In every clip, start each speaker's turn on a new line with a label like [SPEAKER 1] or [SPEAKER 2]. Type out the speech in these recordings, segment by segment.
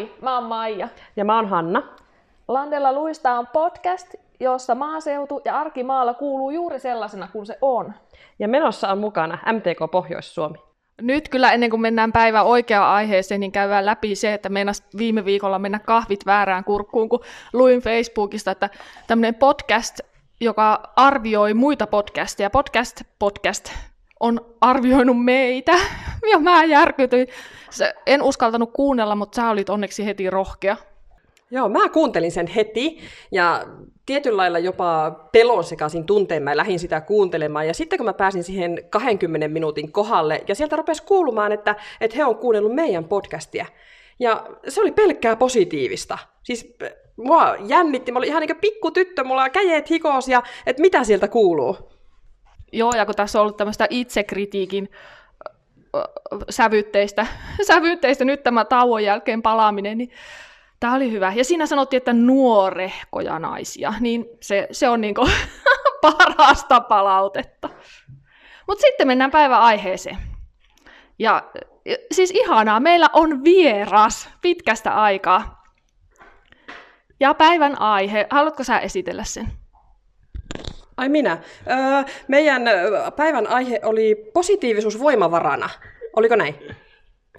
[SPEAKER 1] Moi, mä oon Maija.
[SPEAKER 2] Ja mä oon Hanna.
[SPEAKER 1] Landella luista on podcast, jossa maaseutu ja arkimaalla kuuluu juuri sellaisena kuin se on.
[SPEAKER 2] Ja menossa on mukana MTK Pohjois-Suomi.
[SPEAKER 1] Nyt kyllä ennen kuin mennään päivän oikeaan aiheeseen, niin käydään läpi se, että meinas viime viikolla mennä kahvit väärään kurkkuun, kun luin Facebookista, että tämmöinen podcast, joka arvioi muita podcasteja, podcast, podcast, on arvioinut meitä. Ja mä järkytyin. En uskaltanut kuunnella, mutta sä olit onneksi heti rohkea.
[SPEAKER 2] Joo, mä kuuntelin sen heti ja tietyllä lailla jopa pelon sekaisin tunteen mä lähdin sitä kuuntelemaan. Ja sitten kun mä pääsin siihen 20 minuutin kohdalle ja sieltä rupesi kuulumaan, että, että he on kuunnellut meidän podcastia. Ja se oli pelkkää positiivista. Siis mua jännitti, mä olin ihan niin kuin pikku tyttö, mulla käjeet hikos ja että mitä sieltä kuuluu.
[SPEAKER 1] Joo, ja kun tässä on ollut tämmöistä itsekritiikin sävytteistä, sävytteistä nyt tämä tauon jälkeen palaaminen, niin tämä oli hyvä. Ja siinä sanottiin, että nuorehkoja naisia, niin se, se on niin parasta palautetta. Mutta sitten mennään päivän aiheeseen. Ja siis ihanaa, meillä on vieras pitkästä aikaa. Ja päivän aihe, haluatko sä esitellä sen?
[SPEAKER 2] Ai minä. Öö, meidän päivän aihe oli positiivisuus voimavarana. Oliko näin?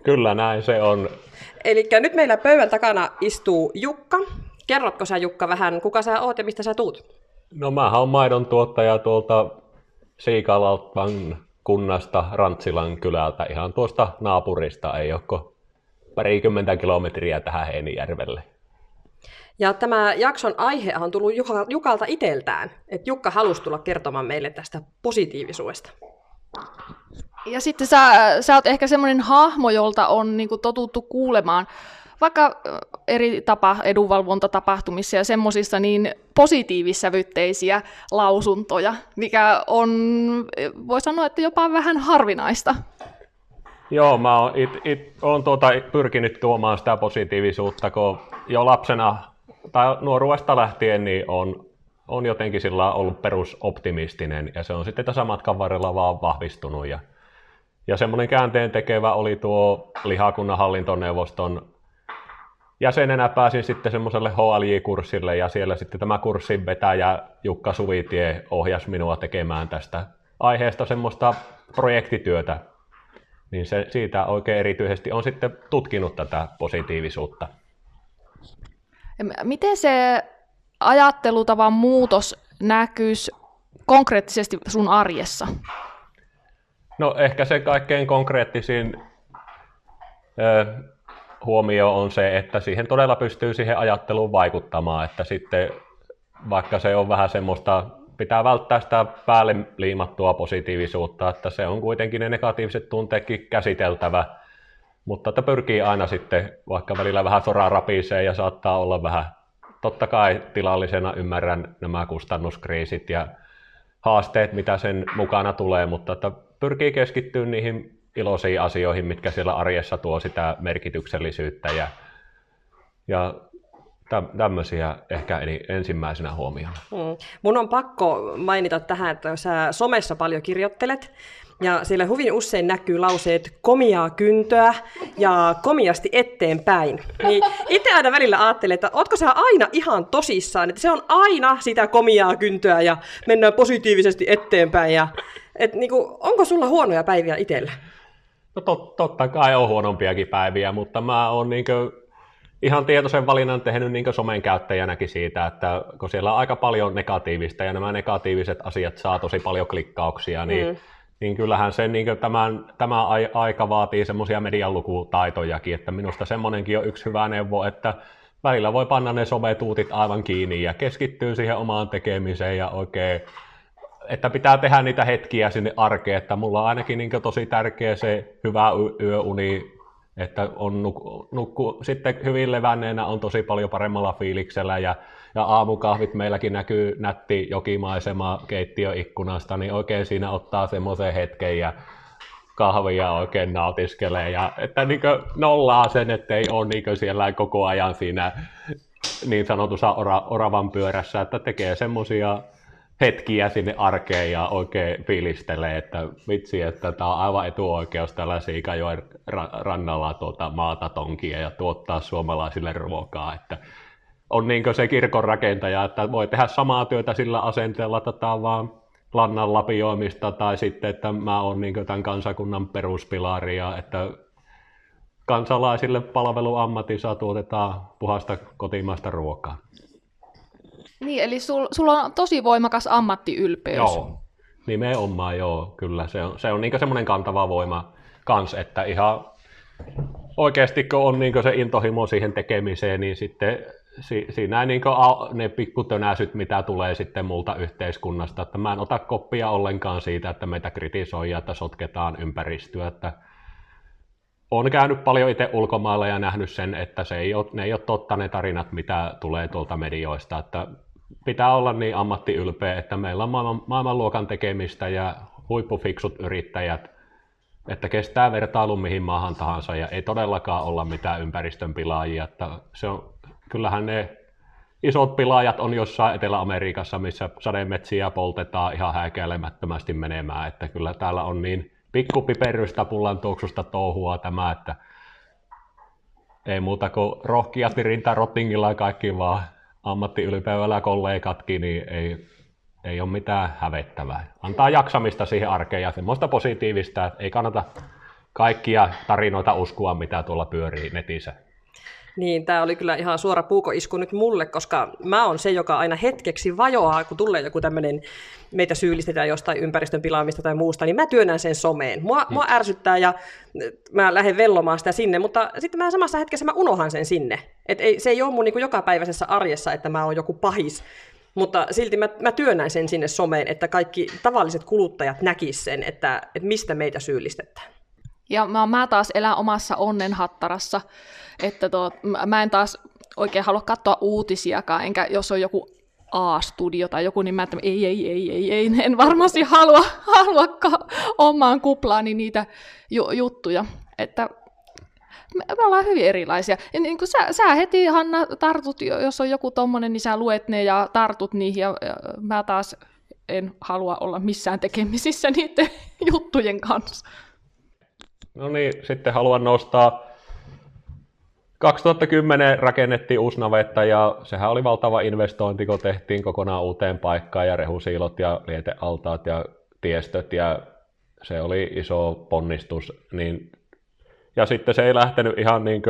[SPEAKER 3] Kyllä näin se on.
[SPEAKER 2] Eli nyt meillä pöydän takana istuu Jukka. Kerrotko sä Jukka vähän, kuka sä oot ja mistä sä tuut?
[SPEAKER 3] No mä oon maidon tuottaja tuolta Siikalaltan kunnasta Rantsilan kylältä, ihan tuosta naapurista, ei ole parikymmentä kilometriä tähän Heinijärvelle.
[SPEAKER 2] Ja tämä jakson aihe on tullut Jukalta iteltään, että Jukka halusi tulla kertomaan meille tästä positiivisuudesta.
[SPEAKER 1] Ja sitten sä, sä oot ehkä semmoinen hahmo, jolta on niin kuin, totuttu kuulemaan vaikka eri tapa edunvalvontatapahtumissa ja semmoisissa niin positiivissävytteisiä lausuntoja, mikä on, voi sanoa, että jopa vähän harvinaista.
[SPEAKER 3] Joo, mä oon, it, it, oon tuota, pyrkinyt tuomaan sitä positiivisuutta, kun jo lapsena tai nuoruudesta lähtien niin on, on jotenkin sillä ollut perusoptimistinen ja se on sitten tässä matkan varrella vaan vahvistunut. Ja, ja semmoinen käänteen tekevä oli tuo lihakunnan hallintoneuvoston jäsenenä pääsin sitten semmoiselle HLJ-kurssille ja siellä sitten tämä kurssin vetäjä Jukka Suvitie ohjasi minua tekemään tästä aiheesta semmoista projektityötä. Niin se, siitä oikein erityisesti on sitten tutkinut tätä positiivisuutta.
[SPEAKER 1] Miten se ajattelutavan muutos näkyisi konkreettisesti sun arjessa?
[SPEAKER 3] No ehkä se kaikkein konkreettisin ö, huomio on se, että siihen todella pystyy siihen ajatteluun vaikuttamaan, että sitten vaikka se on vähän semmoista, pitää välttää sitä päälle liimattua positiivisuutta, että se on kuitenkin ne negatiiviset tunteetkin käsiteltävä, mutta että pyrkii aina sitten, vaikka välillä vähän soraa rapisee ja saattaa olla vähän, totta kai tilallisena ymmärrän nämä kustannuskriisit ja haasteet, mitä sen mukana tulee, mutta että pyrkii keskittyä niihin iloisiin asioihin, mitkä siellä arjessa tuo sitä merkityksellisyyttä ja, ja tämmöisiä ehkä ensimmäisenä huomioon. Mm.
[SPEAKER 2] Mun on pakko mainita tähän, että sä somessa paljon kirjoittelet, ja siellä hyvin usein näkyy lauseet komiaa kyntöä ja komiasti eteenpäin. Niin itse aina välillä ajattelen, että ootko sä aina ihan tosissaan, että se on aina sitä komiaa kyntöä ja mennään positiivisesti eteenpäin. Ja, et, niin kuin, onko sulla huonoja päiviä itsellä?
[SPEAKER 3] No tot, totta kai on huonompiakin päiviä, mutta mä oon niin ihan tietoisen valinnan tehnyt niin somen käyttäjänäkin siitä, että kun siellä on aika paljon negatiivista ja nämä negatiiviset asiat saa tosi paljon klikkauksia, niin mm. niin kyllähän se, niin tämän, tämä aika vaatii semmoisia medialukutaitojakin, että minusta semmoinenkin on yksi hyvä neuvo, että välillä voi panna ne sometuutit aivan kiinni ja keskittyy siihen omaan tekemiseen ja oikein, että pitää tehdä niitä hetkiä sinne arkeen, että mulla on ainakin niin tosi tärkeä se hyvä yöuni, että on nukku, nukku, sitten hyvin levänneenä on tosi paljon paremmalla fiiliksellä ja ja aamukahvit meilläkin näkyy nätti jokimaisema keittiöikkunasta, niin oikein siinä ottaa semmoisen hetken ja kahvia oikein nautiskelee, ja että niin nollaa sen, ettei ole niin siellä koko ajan siinä niin sanotussa ora, oravan pyörässä, että tekee semmoisia hetkiä sinne arkeen ja oikein fiilistelee, että vitsi, että tämä on aivan etuoikeus tällä Siikajoen rannalla tuota maata tonkia ja tuottaa suomalaisille ruokaa, että on niin se kirkon rakentaja, että voi tehdä samaa työtä sillä asenteella, tätä vaan lannan lapioimista tai sitten, että mä oon niin tämän kansakunnan peruspilaria, että kansalaisille palveluammatissa tuotetaan puhasta kotimaista ruokaa.
[SPEAKER 1] Niin, eli sul, sulla on tosi voimakas ammattiylpeys.
[SPEAKER 3] Joo, nimenomaan joo, kyllä. Se on, se on niin semmoinen kantava voima kans, että ihan oikeasti kun on niin se intohimo siihen tekemiseen, niin sitten si, siinä niin ne pikkutönäsyt, mitä tulee sitten multa yhteiskunnasta, että mä en ota koppia ollenkaan siitä, että meitä kritisoi ja että sotketaan ympäristöä, että olen käynyt paljon itse ulkomailla ja nähnyt sen, että se ei ole, ne ei ole totta ne tarinat, mitä tulee tuolta medioista, että pitää olla niin ammattiylpeä, että meillä on maailman, maailmanluokan tekemistä ja huippufiksut yrittäjät, että kestää vertailun mihin maahan tahansa ja ei todellakaan olla mitään ympäristön pilaajia. Että se on, kyllähän ne isot pilaajat on jossain Etelä-Amerikassa, missä sademetsiä poltetaan ihan häikäilemättömästi menemään, että kyllä täällä on niin pikkupiperrystä pullan tuoksusta touhua tämä, että ei muuta kuin rohkeasti rinta rottingilla ja kaikki vaan ammattiylpeydellä kollegatkin, niin ei, ei ole mitään hävettävää. Antaa jaksamista siihen arkeen ja semmoista positiivista, että ei kannata kaikkia tarinoita uskoa, mitä tuolla pyörii netissä.
[SPEAKER 2] Niin, tämä oli kyllä ihan suora puukoisku nyt mulle, koska mä oon se, joka aina hetkeksi vajoaa, kun tulee joku tämmöinen, meitä syyllistetään jostain ympäristön pilaamista tai muusta, niin mä työnnän sen someen. Mua, hmm. mua ärsyttää ja mä lähden vellomaan sitä sinne, mutta sitten mä samassa hetkessä mä unohan sen sinne. Et ei, se ei ole mun niin jokapäiväisessä arjessa, että mä oon joku pahis, mutta silti mä, mä työnnän sen sinne someen, että kaikki tavalliset kuluttajat näkisivät sen, että, että mistä meitä syyllistetään.
[SPEAKER 1] Ja mä, mä taas elän omassa onnenhattarassa, että tuo, mä en taas oikein halua katsoa uutisiakaan, enkä jos on joku A-studio tai joku, niin mä että ei, ei, ei, ei, ei, en varmasti halua, halua omaan kuplaani niitä ju- juttuja. Että me, me ollaan hyvin erilaisia. Ja niin kuin sä, sä heti, Hanna, tartut, jos on joku tommonen, niin sä luet ne ja tartut niihin, ja, ja mä taas en halua olla missään tekemisissä niiden juttujen kanssa.
[SPEAKER 3] No niin, sitten haluan nostaa 2010 rakennettiin uusi navetta ja sehän oli valtava investointi, kun tehtiin kokonaan uuteen paikkaan ja rehusiilot ja lietealtaat ja tiestöt ja se oli iso ponnistus. Niin, ja sitten se ei lähtenyt ihan niin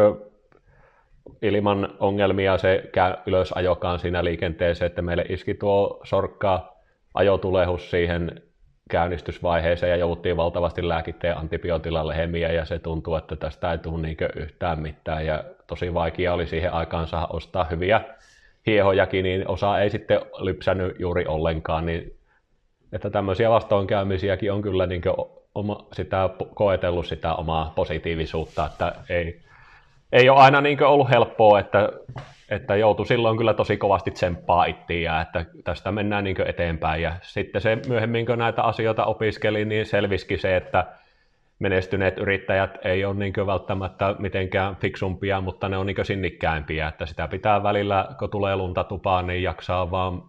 [SPEAKER 3] ilman ongelmia se ylösajokaan siinä liikenteeseen, että meille iski tuo sorkka ajotulehus siihen käynnistysvaiheeseen ja jouduttiin valtavasti lääkitteen antibiootilla lehemiä ja se tuntuu, että tästä ei tule niin yhtään mitään. Ja tosi vaikea oli siihen aikaan saada ostaa hyviä hiehojakin, niin osa ei sitten lypsänyt juuri ollenkaan, niin että tämmöisiä vastoinkäymisiäkin on kyllä niin oma, sitä, koetellut sitä omaa positiivisuutta, että ei, ei ole aina niin ollut helppoa, että että joutui silloin kyllä tosi kovasti tsemppaa ittiä, että tästä mennään niin eteenpäin. Ja sitten se myöhemmin, kun näitä asioita opiskeli, niin selvisikin se, että menestyneet yrittäjät ei ole niin välttämättä mitenkään fiksumpia, mutta ne on niin sinnikkäämpiä, että sitä pitää välillä, kun tulee lunta tupaan, niin jaksaa vaan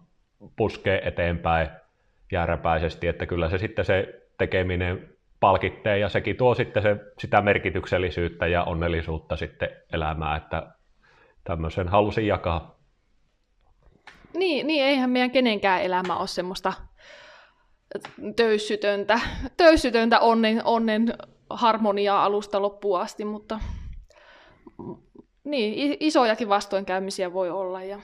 [SPEAKER 3] puskea eteenpäin jääräpäisesti, että kyllä se sitten se tekeminen palkittee ja sekin tuo sitten se, sitä merkityksellisyyttä ja onnellisuutta sitten elämään, että tämmöisen halusin jakaa.
[SPEAKER 1] Niin, niin eihän meidän kenenkään elämä ole semmoista töyssytöntä, töyssytöntä onnen, onnen harmoniaa alusta loppuun asti, mutta niin, isojakin vastoinkäymisiä voi olla. Ja...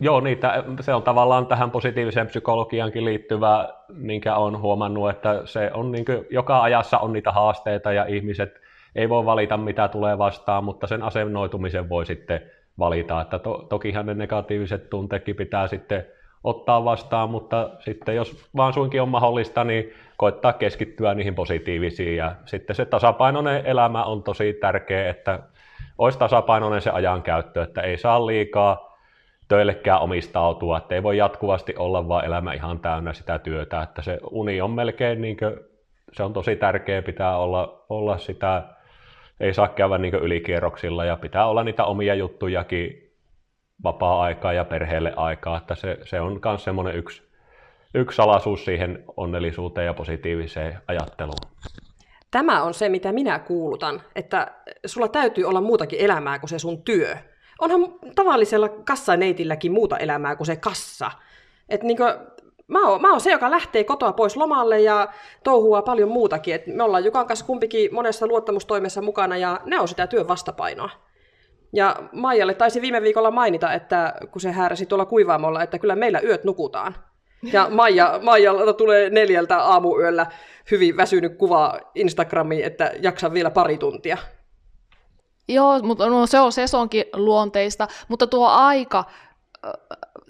[SPEAKER 3] Joo, niitä, se on tavallaan tähän positiiviseen psykologiankin liittyvä, minkä on huomannut, että se on niin kuin, joka ajassa on niitä haasteita ja ihmiset ei voi valita, mitä tulee vastaan, mutta sen asennoitumisen voi sitten valita. Että to, tokihan ne negatiiviset tunteetkin pitää sitten ottaa vastaan, mutta sitten jos vaan suinkin on mahdollista, niin koittaa keskittyä niihin positiivisiin. Ja sitten se tasapainoinen elämä on tosi tärkeä, että olisi tasapainoinen se ajankäyttö, että ei saa liikaa töillekään omistautua, että ei voi jatkuvasti olla vaan elämä ihan täynnä sitä työtä, että se uni on melkein, niin kuin, se on tosi tärkeä, pitää olla, olla sitä ei saa käydä niin ylikierroksilla ja pitää olla niitä omia juttujakin vapaa-aikaa ja perheelle aikaa, että se, se on myös semmoinen yksi, yksi salaisuus siihen onnellisuuteen ja positiiviseen ajatteluun.
[SPEAKER 2] Tämä on se, mitä minä kuulutan, että sulla täytyy olla muutakin elämää kuin se sun työ. Onhan tavallisella kassaneitilläkin muuta elämää kuin se kassa. Et niin kuin, mä, oon, mä oon se, joka lähtee kotoa pois lomalle ja touhua paljon muutakin. Et me ollaan Jukan kanssa kumpikin monessa luottamustoimessa mukana ja ne on sitä työn vastapainoa. Ja Maijalle taisi viime viikolla mainita, että kun se hääräsi tuolla kuivaamolla, että kyllä meillä yöt nukutaan. Ja Maija, Maija tulee neljältä aamuyöllä hyvin väsynyt kuva Instagramiin, että jaksan vielä pari tuntia.
[SPEAKER 1] Joo, mutta no, se on sesonkin luonteista, mutta tuo aika,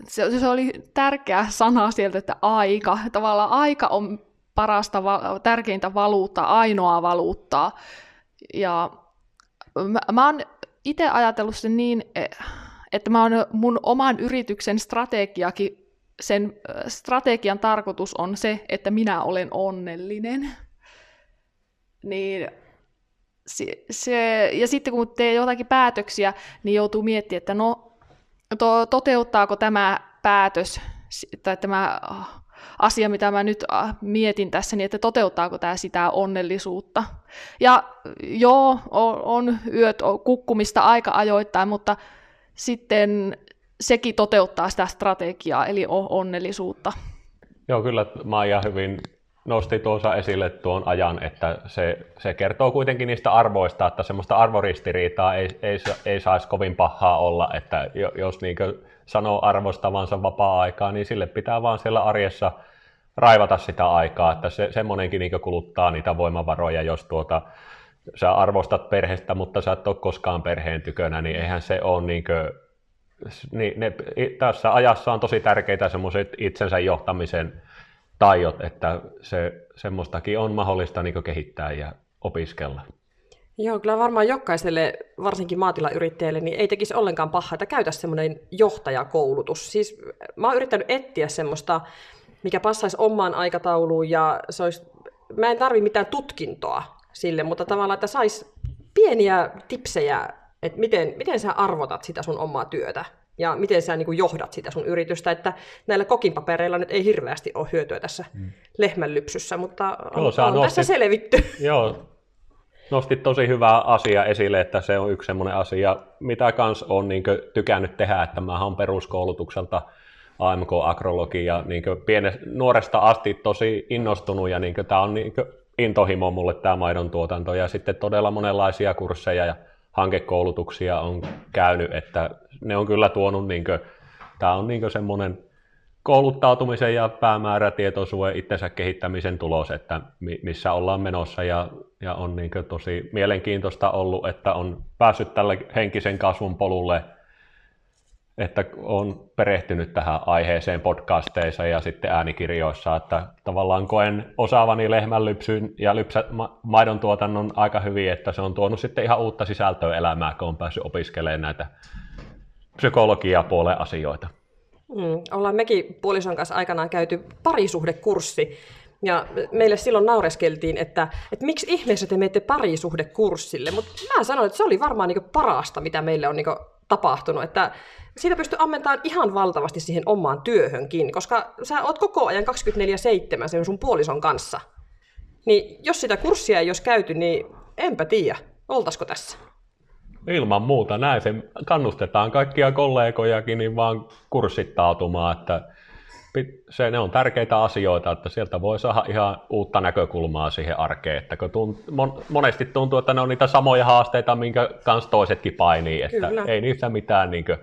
[SPEAKER 1] se, se oli tärkeä sana sieltä, että aika. Tavallaan aika on parasta, tärkeintä valuuttaa, ainoa valuuttaa. Ja mä, mä oon itse ajatellut sen niin, e, että mä oon mun oman yrityksen strategiakin sen strategian tarkoitus on se, että minä olen onnellinen. Niin se, se, ja sitten kun tee jotakin päätöksiä, niin joutuu miettimään, että no, to, toteuttaako tämä päätös tai tämä asia, mitä mä nyt mietin tässä, niin että toteuttaako tämä sitä onnellisuutta. Ja joo, on, on yöt on kukkumista aika ajoittain, mutta sitten sekin toteuttaa sitä strategiaa, eli onnellisuutta.
[SPEAKER 3] Joo, kyllä Maija hyvin nosti tuossa esille tuon ajan, että se, se kertoo kuitenkin niistä arvoista, että semmoista arvoristiriitaa ei, ei, ei saisi kovin pahaa olla, että jos niin sanoo arvostavansa vapaa-aikaa, niin sille pitää vaan siellä arjessa raivata sitä aikaa, että se, semmoinenkin niin kuluttaa niitä voimavaroja, jos tuota, sä arvostat perhettä, mutta sä et ole koskaan perheen tykönä, niin eihän se ole niin kuin, niin ne, tässä ajassa on tosi tärkeitä semmoiset itsensä johtamisen taidot, että se, semmoistakin on mahdollista niin kehittää ja opiskella.
[SPEAKER 2] Joo, kyllä varmaan jokaiselle, varsinkin maatilayrittäjälle, niin ei tekisi ollenkaan pahaa, että käytä semmoinen johtajakoulutus. Siis mä oon yrittänyt etsiä semmoista, mikä passaisi omaan aikatauluun ja se olisi, mä en tarvi mitään tutkintoa sille, mutta tavallaan, että sais pieniä tipsejä että miten, miten sä arvotat sitä sun omaa työtä ja miten sä niin kuin johdat sitä sun yritystä, että näillä kokinpapereilla nyt ei hirveästi ole hyötyä tässä mm. lehmänlypsyssä, mutta on, joo, on nostit, tässä selvitty.
[SPEAKER 3] Joo, nostit tosi hyvää asiaa esille, että se on yksi semmoinen asia, mitä kans on niin tykännyt tehdä, että mä oon peruskoulutukselta AMK-agrologi ja niin piene, nuoresta asti tosi innostunut ja niin tämä on niin intohimo mulle tämä maidon tuotanto ja sitten todella monenlaisia kursseja ja hankekoulutuksia on käynyt, että ne on kyllä tuonut, niin kuin, tämä on niin semmoinen kouluttautumisen ja päämäärätietoisuuden itsensä kehittämisen tulos, että missä ollaan menossa ja, ja on niin tosi mielenkiintoista ollut, että on päässyt tälle henkisen kasvun polulle – että on perehtynyt tähän aiheeseen podcasteissa ja sitten äänikirjoissa, että tavallaan koen osaavani lehmänlypsyn ja lypsä, ma- maidon tuotannon aika hyvin, että se on tuonut sitten ihan uutta sisältöä elämää, kun on päässyt opiskelemaan näitä psykologiapuolen asioita.
[SPEAKER 2] Mm, ollaan mekin puolison kanssa aikanaan käyty parisuhdekurssi, ja meille silloin naureskeltiin, että, että miksi ihmeessä te menette parisuhdekurssille, mutta mä sanoin, että se oli varmaan niin parasta, mitä meille on niin tapahtunut, että siitä pystyy ammentamaan ihan valtavasti siihen omaan työhönkin, koska sä oot koko ajan 24-7 sen sun puolison kanssa. Niin jos sitä kurssia ei olisi käyty, niin enpä tiedä, oltaisiko tässä.
[SPEAKER 3] Ilman muuta, näin se kannustetaan kaikkia kollegojakin niin vaan kurssittautumaan, että se, ne on tärkeitä asioita, että sieltä voi saada ihan uutta näkökulmaa siihen arkeen, että kun tunt, mon, monesti tuntuu, että ne on niitä samoja haasteita, minkä kanssa toisetkin painii, että Kyllä. ei niissä mitään niin kuin,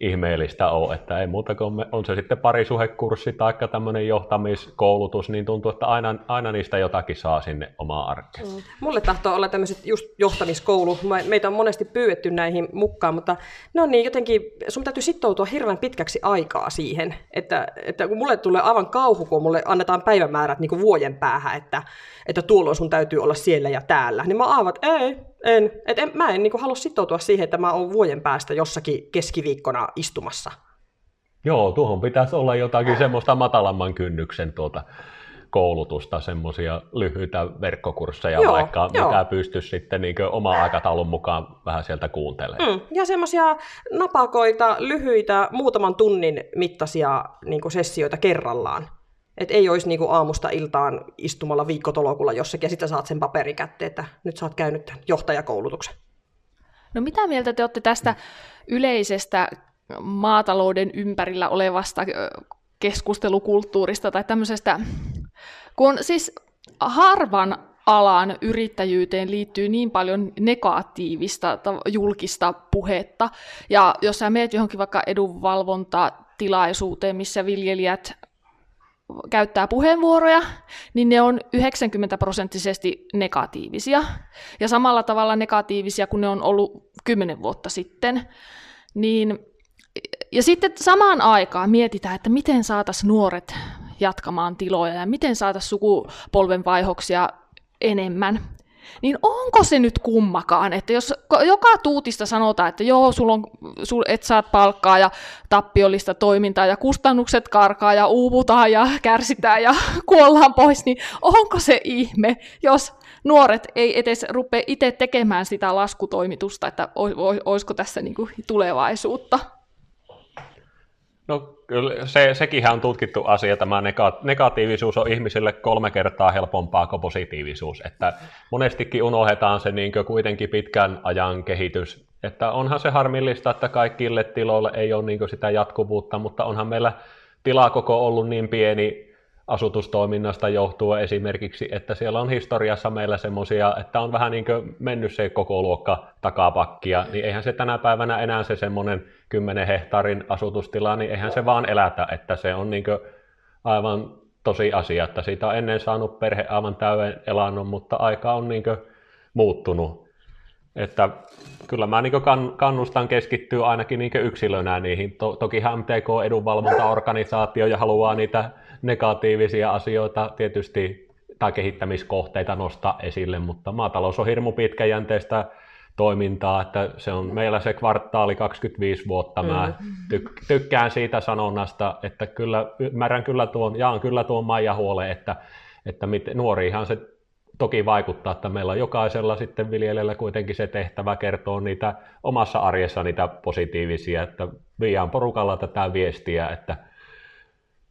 [SPEAKER 3] ihmeellistä ole, että ei muuta kuin on se sitten parisuhekurssi tai tämmöinen johtamiskoulutus, niin tuntuu, että aina, aina niistä jotakin saa sinne omaa arkeen. Mm.
[SPEAKER 2] Mulle tahtoo olla tämmöiset just johtamiskoulu. Meitä on monesti pyydetty näihin mukaan, mutta ne on niin jotenkin, sun täytyy sitoutua hirveän pitkäksi aikaa siihen, että, että kun mulle tulee aivan kauhu, kun mulle annetaan päivämäärät niin kuin vuoden päähän, että, että tuolloin sun täytyy olla siellä ja täällä, niin mä aavat, ei, en. Et en mä en niin kuin, halua sitoutua siihen, että mä oon vuoden päästä jossakin keskiviikkona istumassa.
[SPEAKER 3] Joo, tuohon pitäisi olla jotakin semmoista matalamman kynnyksen tuota koulutusta, semmoisia lyhyitä verkkokursseja joo, vaikka, joo. mitä pystyisi sitten niin oma aikataulun mukaan vähän sieltä kuuntelemaan. Mm,
[SPEAKER 2] ja semmoisia napakoita, lyhyitä, muutaman tunnin mittaisia niin sessioita kerrallaan Että ei olisi niin kuin aamusta iltaan istumalla viikkotolokulla jossakin ja sitten saat sen paperin kätteen, että nyt oot käynyt tämän johtajakoulutuksen.
[SPEAKER 1] No mitä mieltä te olette tästä yleisestä maatalouden ympärillä olevasta keskustelukulttuurista tai tämmöisestä, kun siis harvan alan yrittäjyyteen liittyy niin paljon negatiivista julkista puhetta. Ja jos sä meet johonkin vaikka edunvalvontatilaisuuteen, missä viljelijät käyttää puheenvuoroja, niin ne on 90 prosenttisesti negatiivisia. Ja samalla tavalla negatiivisia kuin ne on ollut 10 vuotta sitten. Niin, ja sitten samaan aikaan mietitään, että miten saataisiin nuoret jatkamaan tiloja ja miten saataisiin sukupolvenvaihoksia enemmän. Niin onko se nyt kummakaan, että jos joka tuutista sanotaan, että joo, sulla on, sul, et saat palkkaa ja tappiollista toimintaa ja kustannukset karkaa ja uuvutaan ja kärsitään ja kuollaan pois, niin onko se ihme, jos nuoret ei edes rupea itse tekemään sitä laskutoimitusta, että olisiko tässä niin tulevaisuutta?
[SPEAKER 3] No kyllä se, sekin on tutkittu asia, tämä negatiivisuus on ihmisille kolme kertaa helpompaa kuin positiivisuus, että monestikin unohdetaan se niin kuitenkin pitkän ajan kehitys, että onhan se harmillista, että kaikille tiloille ei ole niin sitä jatkuvuutta, mutta onhan meillä tilakoko ollut niin pieni asutustoiminnasta johtuen esimerkiksi, että siellä on historiassa meillä semmoisia, että on vähän niin kuin mennyt se koko luokka takapakkia, niin eihän se tänä päivänä enää se semmoinen 10 hehtaarin asutustila, niin eihän se vaan elätä, että se on niin aivan tosi asia, että siitä on ennen saanut perhe aivan täyden elannon, mutta aika on niin muuttunut. Että kyllä mä niin kannustan keskittyä ainakin niin yksilönä niihin. To- tokihan MTK edunvalvontaorganisaatio ja haluaa niitä negatiivisia asioita tietysti tai kehittämiskohteita nostaa esille, mutta maatalous on hirmu pitkäjänteistä toimintaa, että se on meillä se kvartaali 25 vuotta. Mä mm. tyk- tykkään siitä sanonnasta, että kyllä ymmärrän kyllä tuon, jaan kyllä tuon Maija huolen, että, että mit, nuoriihan se toki vaikuttaa, että meillä on jokaisella sitten viljelijällä kuitenkin se tehtävä kertoo niitä omassa arjessa niitä positiivisia, että viiaan porukalla tätä viestiä, että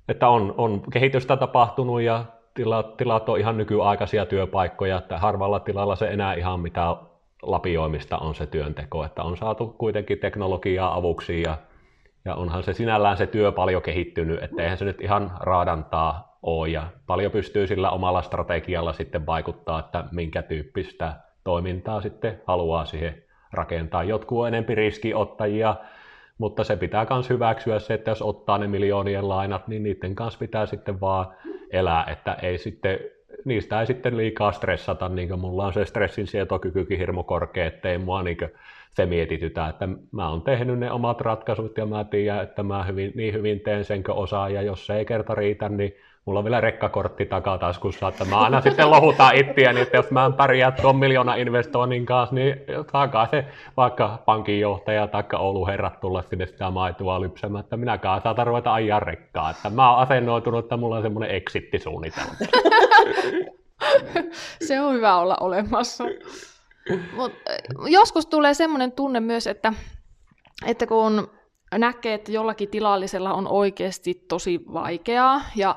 [SPEAKER 3] että on, on kehitystä tapahtunut ja tilat, tilat on ihan nykyaikaisia työpaikkoja, että harvalla tilalla se enää ihan mitä lapioimista on se työnteko, että on saatu kuitenkin teknologiaa avuksi ja, ja onhan se sinällään se työ paljon kehittynyt, että eihän se nyt ihan raadantaa ole ja paljon pystyy sillä omalla strategialla sitten vaikuttaa, että minkä tyyppistä toimintaa sitten haluaa siihen rakentaa. Jotkut on enempi riskiottajia, mutta se pitää myös hyväksyä se, että jos ottaa ne miljoonien lainat, niin niiden kanssa pitää sitten vaan elää, että ei sitten, niistä ei sitten liikaa stressata, niin kuin mulla on se stressin sietokykykin hirmu korkea, ettei mua niin se mietitytä, että mä oon tehnyt ne omat ratkaisut ja mä tiedän, että mä hyvin, niin hyvin teen senkö osaa ja jos se ei kerta riitä, niin mulla on vielä rekkakortti takataskussa, että mä aina sitten lohutaan itseäni, että jos mä en pärjää tuon miljoona investoinnin kanssa, niin saakaa se vaikka pankinjohtaja tai Oulu herrat tulla sinne sitä maitoa lypsämään, että minäkään saata ruveta ajaa rekkaa, että mä oon asennoitunut, että mulla on semmoinen exit-suunnitelma.
[SPEAKER 1] se on hyvä olla olemassa. Mut, eh, joskus tulee semmoinen tunne myös, että, että kun näkee, että jollakin tilallisella on oikeasti tosi vaikeaa ja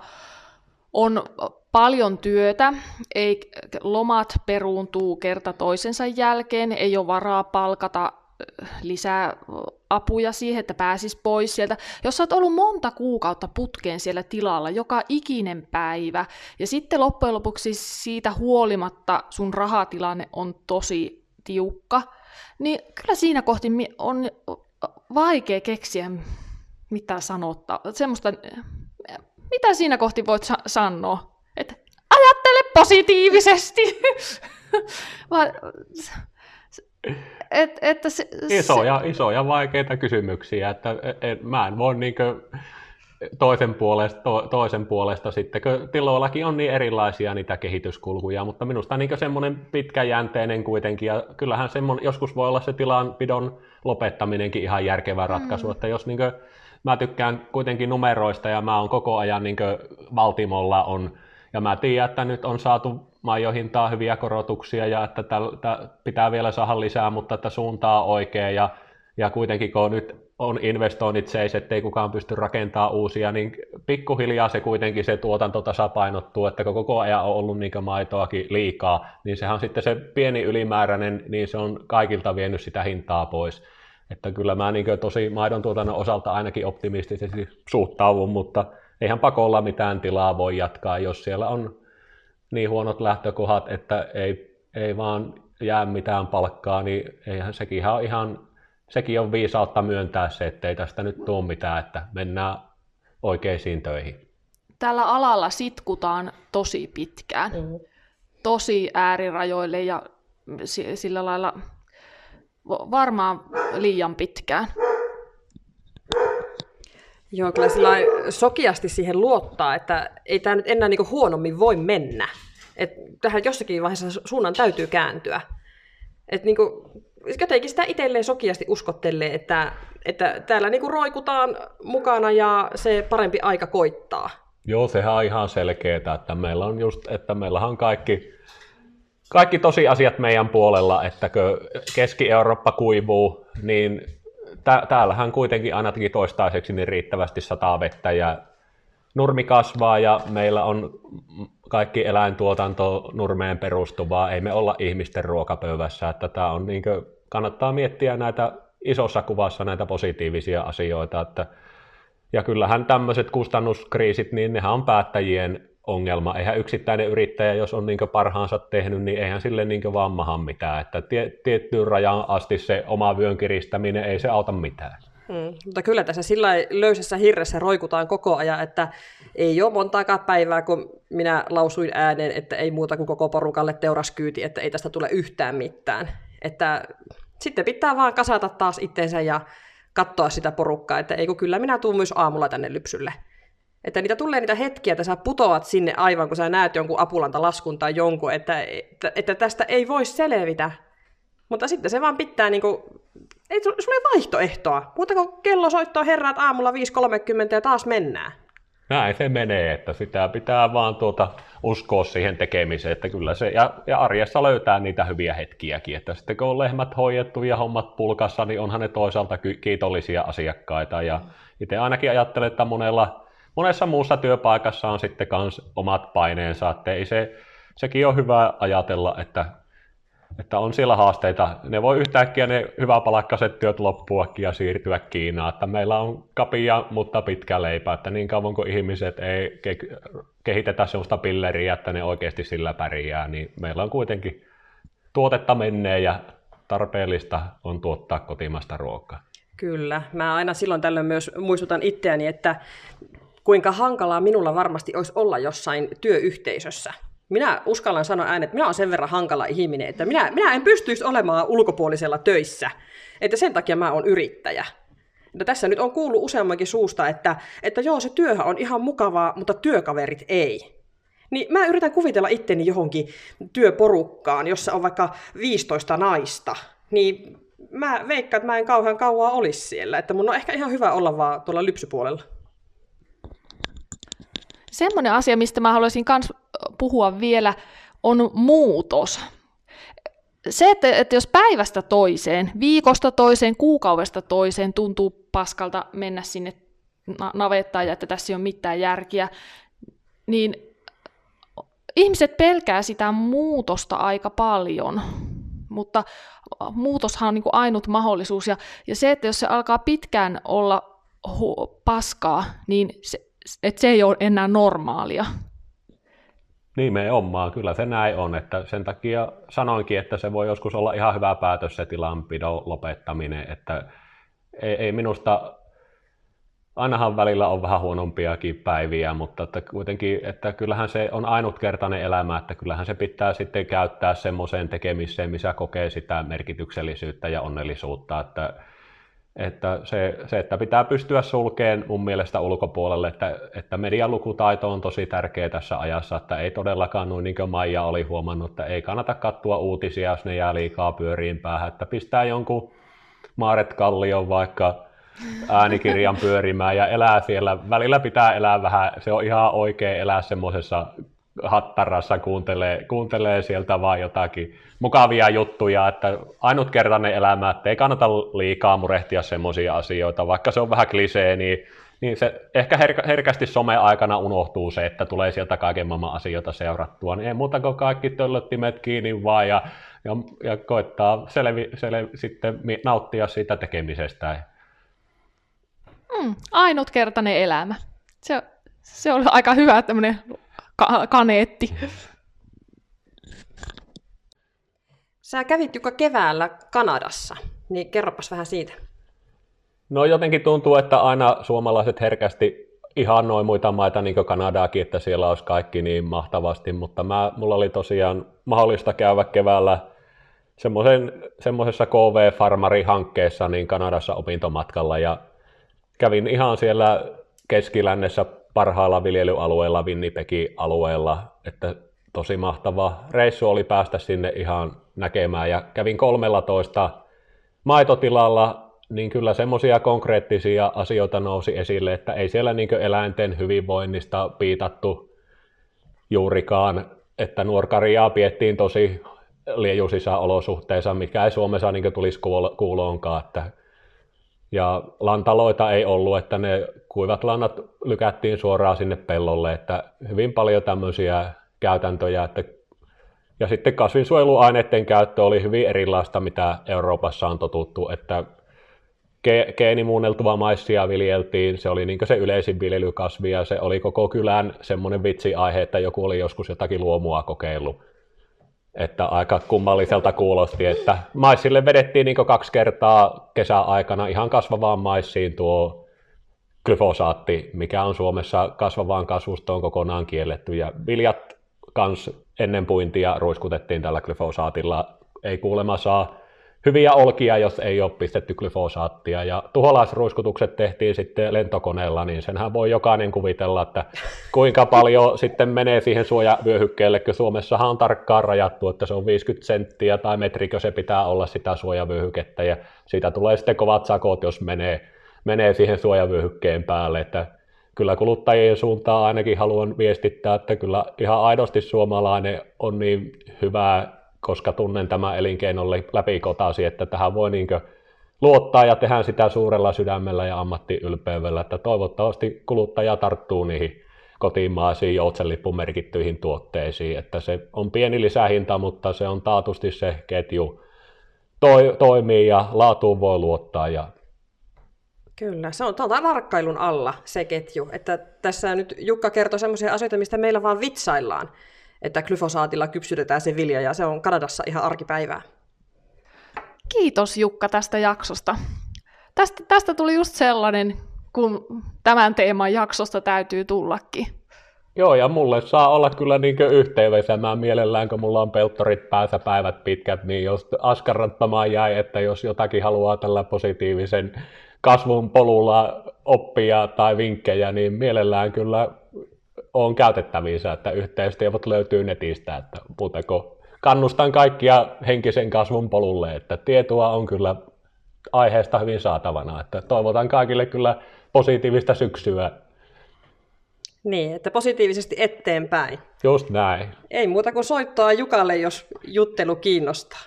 [SPEAKER 1] on paljon työtä, ei, lomat peruuntuu kerta toisensa jälkeen, ei ole varaa palkata lisää apuja siihen, että pääsis pois sieltä. Jos sä oot ollut monta kuukautta putkeen siellä tilalla, joka ikinen päivä, ja sitten loppujen lopuksi siitä huolimatta sun rahatilanne on tosi tiukka, niin kyllä siinä kohti on vaikea keksiä mitä sanottaa. Semmoista mitä siinä kohti voit sa- sanoa? Että ajattele positiivisesti. Vai, et, että se,
[SPEAKER 3] isoja, se... isoja vaikeita kysymyksiä, että et, et, mä en voi niinkö toisen puolesta, to, toisen puolesta sitten, kun tiloillakin on niin erilaisia niitä kehityskulkuja, mutta minusta niin semmoinen pitkäjänteinen kuitenkin, ja kyllähän semmoinen, joskus voi olla se tilanpidon lopettaminenkin ihan järkevä ratkaisu, mm. että jos niin mä tykkään kuitenkin numeroista ja mä oon koko ajan niin Valtimolla on, ja mä tiedän, että nyt on saatu majohintaa hyviä korotuksia ja että täl, pitää vielä saada lisää, mutta että suuntaa oikein ja, ja kuitenkin kun nyt on investoinnit seis, ettei kukaan pysty rakentamaan uusia, niin pikkuhiljaa se kuitenkin se tuotanto tasapainottuu, että kun koko ajan on ollut niin maitoakin liikaa, niin sehän on sitten se pieni ylimääräinen, niin se on kaikilta vienyt sitä hintaa pois. Että kyllä mä niin tosi maidon tuotannon osalta ainakin optimistisesti suhtaudun, mutta eihän pakolla mitään tilaa voi jatkaa, jos siellä on niin huonot lähtökohdat, että ei, ei vaan jää mitään palkkaa, niin eihän sekin ihan, ihan sekin on viisautta myöntää se, ettei tästä nyt tule mitään, että mennään oikeisiin töihin.
[SPEAKER 1] Tällä alalla sitkutaan tosi pitkään, mm-hmm. tosi äärirajoille ja sillä lailla varmaan liian pitkään.
[SPEAKER 2] Joo, kyllä sillä sokiasti siihen luottaa, että ei tämä nyt enää niin huonommin voi mennä. Et tähän jossakin vaiheessa suunnan täytyy kääntyä. Et niin kuin, jotenkin sitä itselleen sokiasti uskottelee, että, että täällä niin kuin roikutaan mukana ja se parempi aika koittaa.
[SPEAKER 3] Joo, sehän on ihan selkeää, että meillä on just, että meillä on kaikki, kaikki tosiasiat meidän puolella, että kun Keski-Eurooppa kuivuu, niin täällähän kuitenkin ainakin toistaiseksi niin riittävästi sataa vettä ja nurmi kasvaa ja meillä on kaikki eläintuotanto nurmeen perustuvaa, ei me olla ihmisten ruokapöydässä, että tämä on niin kuin, kannattaa miettiä näitä isossa kuvassa näitä positiivisia asioita, että ja kyllähän tämmöiset kustannuskriisit, niin nehän on päättäjien ongelma. Eihän yksittäinen yrittäjä, jos on niin parhaansa tehnyt, niin eihän sille niin vaan maha mitään. Että tie, tiettyyn rajaan asti se oma vyön kiristäminen ei se auta mitään.
[SPEAKER 2] Hmm, mutta kyllä tässä sillä löysässä hirressä roikutaan koko ajan, että ei ole montaakaan päivää, kun minä lausuin ääneen, että ei muuta kuin koko porukalle teuraskyyti, että ei tästä tule yhtään mitään. Että sitten pitää vaan kasata taas itteensä ja katsoa sitä porukkaa, että ei kun kyllä minä tuun myös aamulla tänne lypsylle. Että niitä tulee niitä hetkiä, että sä putoat sinne aivan, kun sä näet jonkun apulanta laskun tai jonkun, että, että, että tästä ei voi selvitä. Mutta sitten se vaan pitää niinku, ei sulla ei vaihtoehtoa. Muuta kuin kello soittaa herrat aamulla 5.30 ja taas mennään.
[SPEAKER 3] Näin se menee, että sitä pitää vaan tuota uskoa siihen tekemiseen, että kyllä se, ja, ja arjessa löytää niitä hyviä hetkiäkin, että sitten kun on lehmät hoidettu ja hommat pulkassa, niin onhan ne toisaalta kiitollisia asiakkaita, ja itse ainakin ajattelen, että monella monessa muussa työpaikassa on sitten myös omat paineensa, että ei se, sekin on hyvä ajatella, että, että on siellä haasteita. Ne voi yhtäkkiä ne hyväpalakkaset työt loppuakin ja siirtyä Kiinaan, että meillä on kapia, mutta pitkä leipä, että niin kauan kuin ihmiset ei ke- kehitetä sellaista pilleriä, että ne oikeasti sillä pärjää, niin meillä on kuitenkin tuotetta menee ja tarpeellista on tuottaa kotimasta ruokaa.
[SPEAKER 2] Kyllä. Mä aina silloin tällöin myös muistutan itseäni, että kuinka hankalaa minulla varmasti olisi olla jossain työyhteisössä. Minä uskallan sanoa äänet, että minä olen sen verran hankala ihminen, että minä, minä en pystyisi olemaan ulkopuolisella töissä. Että sen takia mä olen yrittäjä. Että tässä nyt on kuullut useammankin suusta, että, että joo, se työhän on ihan mukavaa, mutta työkaverit ei. Niin mä yritän kuvitella itteni johonkin työporukkaan, jossa on vaikka 15 naista. Niin mä veikkaan, että mä en kauhean kauaa olisi siellä. Että mun on ehkä ihan hyvä olla vaan tuolla lypsypuolella.
[SPEAKER 1] Semmoinen asia, mistä mä haluaisin myös puhua vielä, on muutos. Se, että, että jos päivästä toiseen, viikosta toiseen, kuukaudesta toiseen tuntuu paskalta mennä sinne navettaan ja että tässä ei ole mitään järkiä, niin ihmiset pelkää sitä muutosta aika paljon, mutta muutoshan on niin ainut mahdollisuus. Ja, ja se, että jos se alkaa pitkään olla paskaa, niin se, että se ei ole enää normaalia.
[SPEAKER 3] Nimenomaan, kyllä se näin on. Että sen takia sanoinkin, että se voi joskus olla ihan hyvä päätös se tilanpidon lopettaminen. Että ei, ei minusta, ainahan välillä on vähän huonompiakin päiviä, mutta että kuitenkin, että kyllähän se on ainutkertainen elämä, että kyllähän se pitää sitten käyttää semmoiseen tekemiseen, missä kokee sitä merkityksellisyyttä ja onnellisuutta. Että että se, se, että pitää pystyä sulkeen mun mielestä ulkopuolelle, että, että medialukutaito on tosi tärkeä tässä ajassa, että ei todellakaan noin niin kuin Maija oli huomannut, että ei kannata katsoa uutisia, jos ne jää liikaa pyöriin päähän, että pistää jonkun Maaret Kallion vaikka äänikirjan pyörimään ja elää siellä. Välillä pitää elää vähän, se on ihan oikein elää semmoisessa hattarassa kuuntelee, kuuntelee sieltä vaan jotakin mukavia juttuja, että ainutkertainen elämä, että ei kannata liikaa murehtia semmoisia asioita, vaikka se on vähän klisee, niin, niin se ehkä herkä, herkästi some-aikana unohtuu se, että tulee sieltä kaiken maailman asioita seurattua, niin ei muuta kuin kaikki töllöttimet kiinni vaan ja, ja, ja koittaa selvi, selvi, sitten nauttia siitä tekemisestä.
[SPEAKER 1] Mm, ainutkertainen elämä. Se, se oli aika hyvä tämmöinen ka- kaneetti.
[SPEAKER 2] Sä kävit Jukka keväällä Kanadassa, niin kerropas vähän siitä.
[SPEAKER 3] No jotenkin tuntuu, että aina suomalaiset herkästi ihan noin muita maita, niin kuin Kanadaakin, että siellä olisi kaikki niin mahtavasti, mutta mä, mulla oli tosiaan mahdollista käydä keväällä semmoisessa KV-farmari-hankkeessa niin Kanadassa opintomatkalla ja kävin ihan siellä keskilännessä parhaalla viljelyalueella, Winnipegin alueella, että tosi mahtava reissu oli päästä sinne ihan näkemään. Ja kävin 13 maitotilalla, niin kyllä semmoisia konkreettisia asioita nousi esille, että ei siellä niin eläinten hyvinvoinnista piitattu juurikaan, että nuorkariaa piettiin tosi liejuisissa olosuhteissa, mikä ei Suomessa niin tulisi kuuloonkaan, että ja lantaloita ei ollut, että ne kuivat lannat lykättiin suoraan sinne pellolle, että hyvin paljon tämmöisiä käytäntöjä, että ja sitten kasvinsuojeluaineiden käyttö oli hyvin erilaista, mitä Euroopassa on totuttu, että ge- geenimuunneltua maissia viljeltiin, se oli niin se yleisin viljelykasvi ja se oli koko kylän semmoinen vitsiaihe, että joku oli joskus jotakin luomua kokeillut. Että aika kummalliselta kuulosti, että maissille vedettiin niin kaksi kertaa kesäaikana ihan kasvavaan maissiin tuo glyfosaatti, mikä on Suomessa kasvavaan kasvustoon kokonaan kielletty. Ja viljat kans ennen puintia ruiskutettiin tällä glyfosaatilla. Ei kuulemma saa hyviä olkia, jos ei ole pistetty glyfosaattia. Ja tuholaisruiskutukset tehtiin sitten lentokoneella, niin senhän voi jokainen kuvitella, että kuinka paljon sitten menee siihen suojavyöhykkeelle, kun Suomessahan on tarkkaan rajattu, että se on 50 senttiä tai metrikö se pitää olla sitä suojavyöhykettä, ja siitä tulee sitten kovat sakot, jos menee, menee siihen suojavyöhykkeen päälle, että kyllä kuluttajien suuntaan ainakin haluan viestittää, että kyllä ihan aidosti suomalainen on niin hyvää koska tunnen tämän elinkeinon läpikotasi, että tähän voi niin luottaa ja tehdään sitä suurella sydämellä ja ammattiylpeydellä, että toivottavasti kuluttaja tarttuu niihin kotimaisiin joutsenlippumerkittyihin tuotteisiin, että se on pieni lisähinta, mutta se on taatusti se ketju toi, toimii ja laatuun voi luottaa. Ja...
[SPEAKER 2] Kyllä, se on tarkkailun alla se ketju, että tässä nyt Jukka kertoi sellaisia asioita, mistä meillä vaan vitsaillaan, että glyfosaatilla kypsytetään se vilja ja se on Kanadassa ihan arkipäivää.
[SPEAKER 1] Kiitos Jukka tästä jaksosta. Tästä, tästä tuli just sellainen, kun tämän teeman jaksosta täytyy tullakin.
[SPEAKER 3] Joo, ja mulle saa olla kyllä niin yhteydessä. Mä mielellään, kun mulla on peltorit päässä päivät pitkät, niin jos askarrattamaan jäi, että jos jotakin haluaa tällä positiivisen kasvun polulla oppia tai vinkkejä, niin mielellään kyllä on käytettävissä, että yhteystiedot löytyy netistä, että muutako kannustan kaikkia henkisen kasvun polulle, että tietoa on kyllä aiheesta hyvin saatavana, että toivotan kaikille kyllä positiivista syksyä.
[SPEAKER 2] Niin, että positiivisesti eteenpäin.
[SPEAKER 3] Just näin.
[SPEAKER 2] Ei muuta kuin soittoa Jukalle, jos juttelu kiinnostaa.